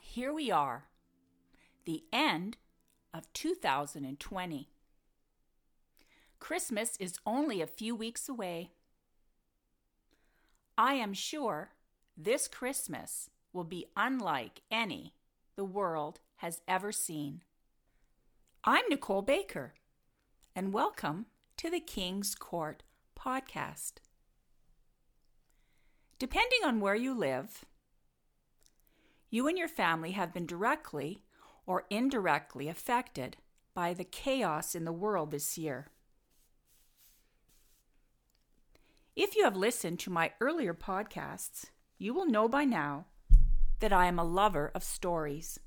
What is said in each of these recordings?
here we are, the end of 2020. Christmas is only a few weeks away. I am sure this Christmas will be unlike any the world has ever seen. I'm Nicole Baker, and welcome to the King's Court podcast. Depending on where you live, you and your family have been directly or indirectly affected by the chaos in the world this year. If you have listened to my earlier podcasts, you will know by now that I am a lover of stories.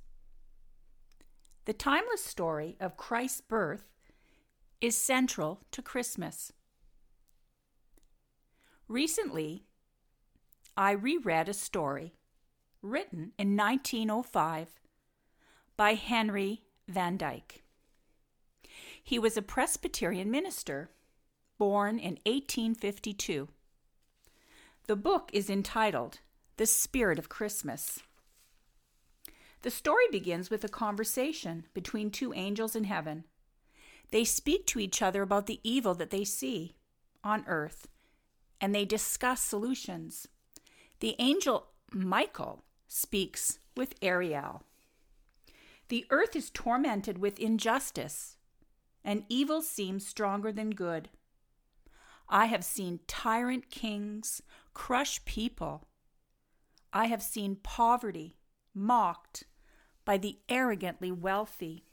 The timeless story of Christ's birth is central to Christmas. Recently, I reread a story written in 1905 by Henry Van Dyke. He was a Presbyterian minister, born in 1852. The book is entitled The Spirit of Christmas. The story begins with a conversation between two angels in heaven. They speak to each other about the evil that they see on earth, and they discuss solutions. The angel Michael speaks with Ariel. The earth is tormented with injustice, and evil seems stronger than good. I have seen tyrant kings crush people. I have seen poverty mocked by the arrogantly wealthy.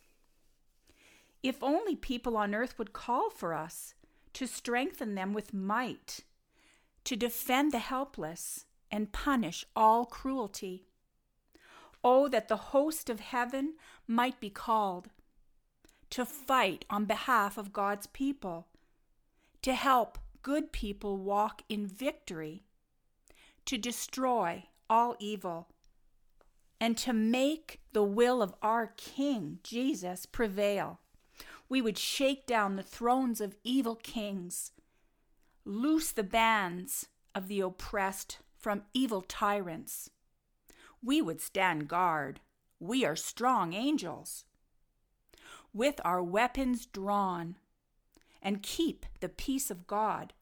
If only people on earth would call for us to strengthen them with might, to defend the helpless and punish all cruelty. Oh, that the host of heaven might be called to fight on behalf of God's people, to help good people walk in victory, to destroy all evil, and to make the will of our King, Jesus, prevail. We would shake down the thrones of evil kings, loose the bands of the oppressed from evil tyrants we would stand guard. We are strong angels. With our weapons drawn, and keep the peace of God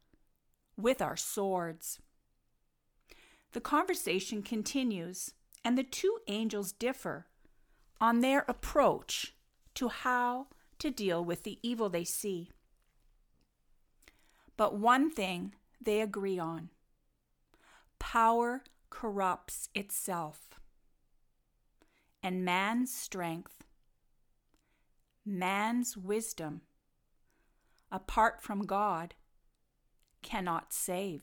with our swords. The conversation continues, and the two angels differ on their approach to how to deal with the evil they see. But one thing they agree on power corrupts itself. And man's strength, man's wisdom, apart from God, cannot save.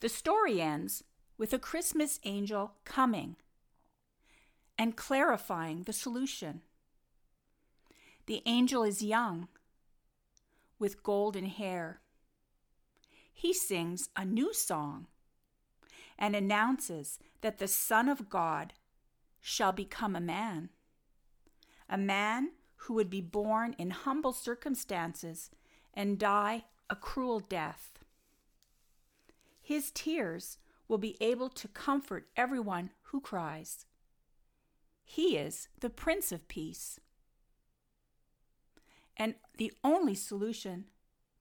The story ends with a Christmas angel coming and clarifying the solution. The angel is young, with golden hair he sings a new song and announces that the Son of God shall become a man, a man who would be born in humble circumstances and die a cruel death. His tears will be able to comfort everyone who cries. He is the Prince of Peace and the only solution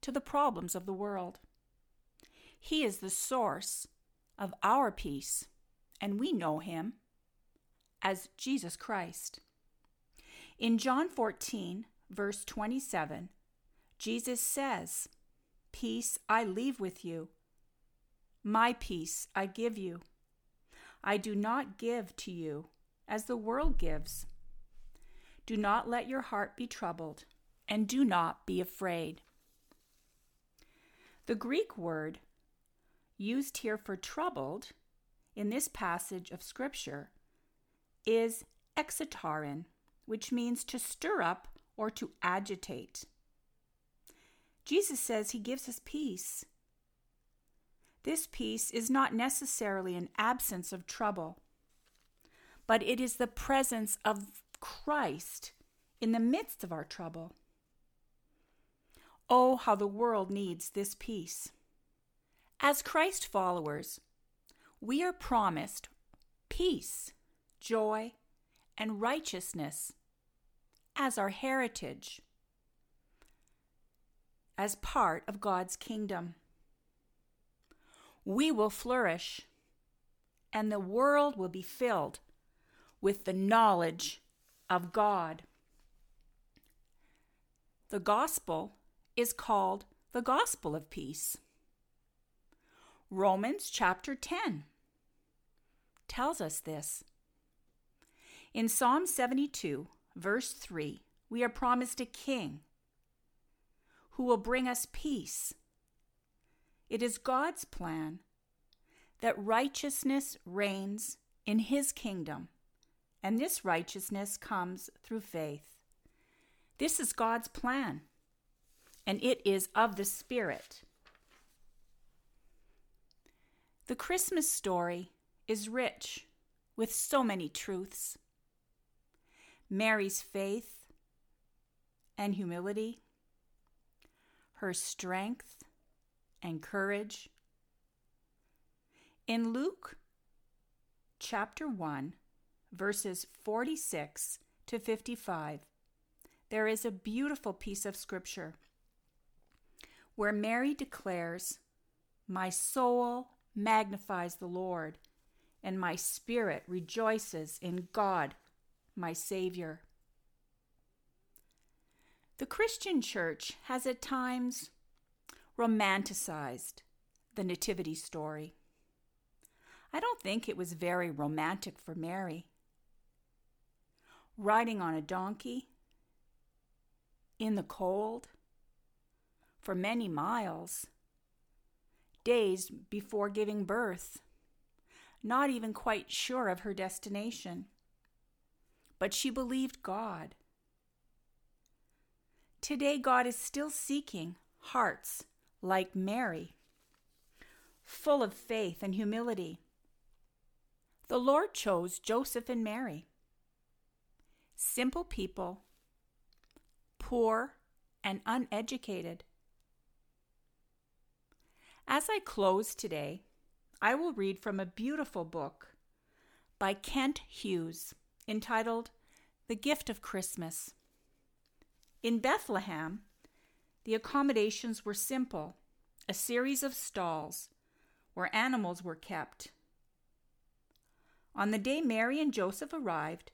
to the problems of the world. He is the source of our peace, and we know him as Jesus Christ. In John 14, verse 27, Jesus says, Peace I leave with you, my peace I give you. I do not give to you as the world gives. Do not let your heart be troubled, and do not be afraid. The Greek word used here for troubled in this passage of Scripture is exitarin, which means to stir up or to agitate. Jesus says he gives us peace. This peace is not necessarily an absence of trouble, but it is the presence of Christ in the midst of our trouble. Oh, how the world needs this peace. As Christ followers, we are promised peace, joy, and righteousness as our heritage, as part of God's kingdom. We will flourish, and the world will be filled with the knowledge of God. The gospel is called the gospel of peace. Romans chapter 10 tells us this. In Psalm 72, verse 3, we are promised a king who will bring us peace. It is God's plan that righteousness reigns in his kingdom, and this righteousness comes through faith. This is God's plan, and it is of the Spirit. The Christmas story is rich with so many truths. Mary's faith and humility, her strength and courage. In Luke chapter 1, verses 46 to 55, there is a beautiful piece of scripture where Mary declares, My soul magnifies the Lord, and my spirit rejoices in God, my Savior. The Christian church has at times romanticized the Nativity story. I don't think it was very romantic for Mary. Riding on a donkey, in the cold for many miles, days before giving birth, not even quite sure of her destination. But she believed God. Today, God is still seeking hearts like Mary, full of faith and humility. The Lord chose Joseph and Mary, simple people poor, and uneducated. As I close today, I will read from a beautiful book by Kent Hughes entitled The Gift of Christmas. In Bethlehem, the accommodations were simple a series of stalls where animals were kept. On the day Mary and Joseph arrived,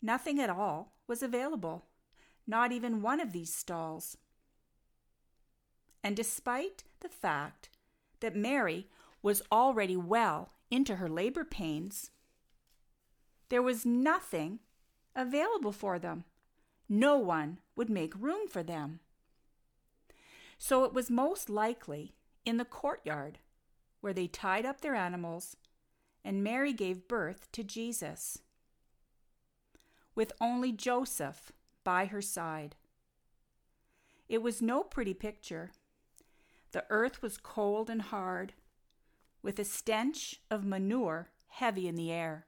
nothing at all was available not even one of these stalls. And despite the fact that Mary was already well into her labor pains, there was nothing available for them. No one would make room for them. So it was most likely in the courtyard where they tied up their animals and Mary gave birth to Jesus. With only Joseph by her side. It was no pretty picture. The earth was cold and hard, with a stench of manure heavy in the air.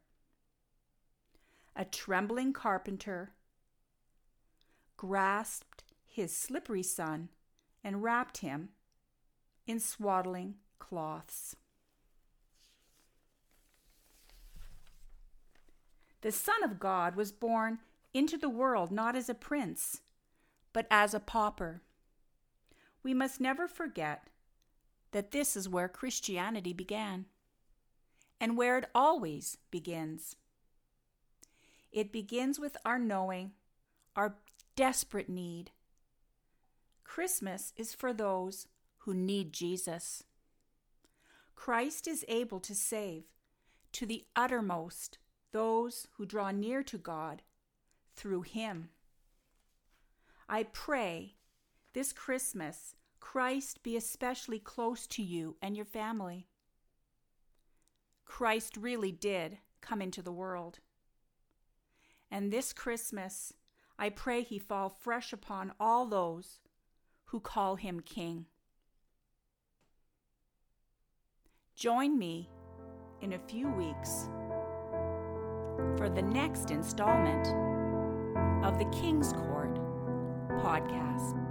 A trembling carpenter grasped his slippery son and wrapped him in swaddling cloths. The Son of God was born into the world not as a prince, but as a pauper. We must never forget that this is where Christianity began and where it always begins. It begins with our knowing our desperate need. Christmas is for those who need Jesus. Christ is able to save to the uttermost those who draw near to God through Him. I pray this Christmas Christ be especially close to you and your family. Christ really did come into the world. And this Christmas, I pray he fall fresh upon all those who call him King. Join me in a few weeks for the next installment of the King's Court podcast.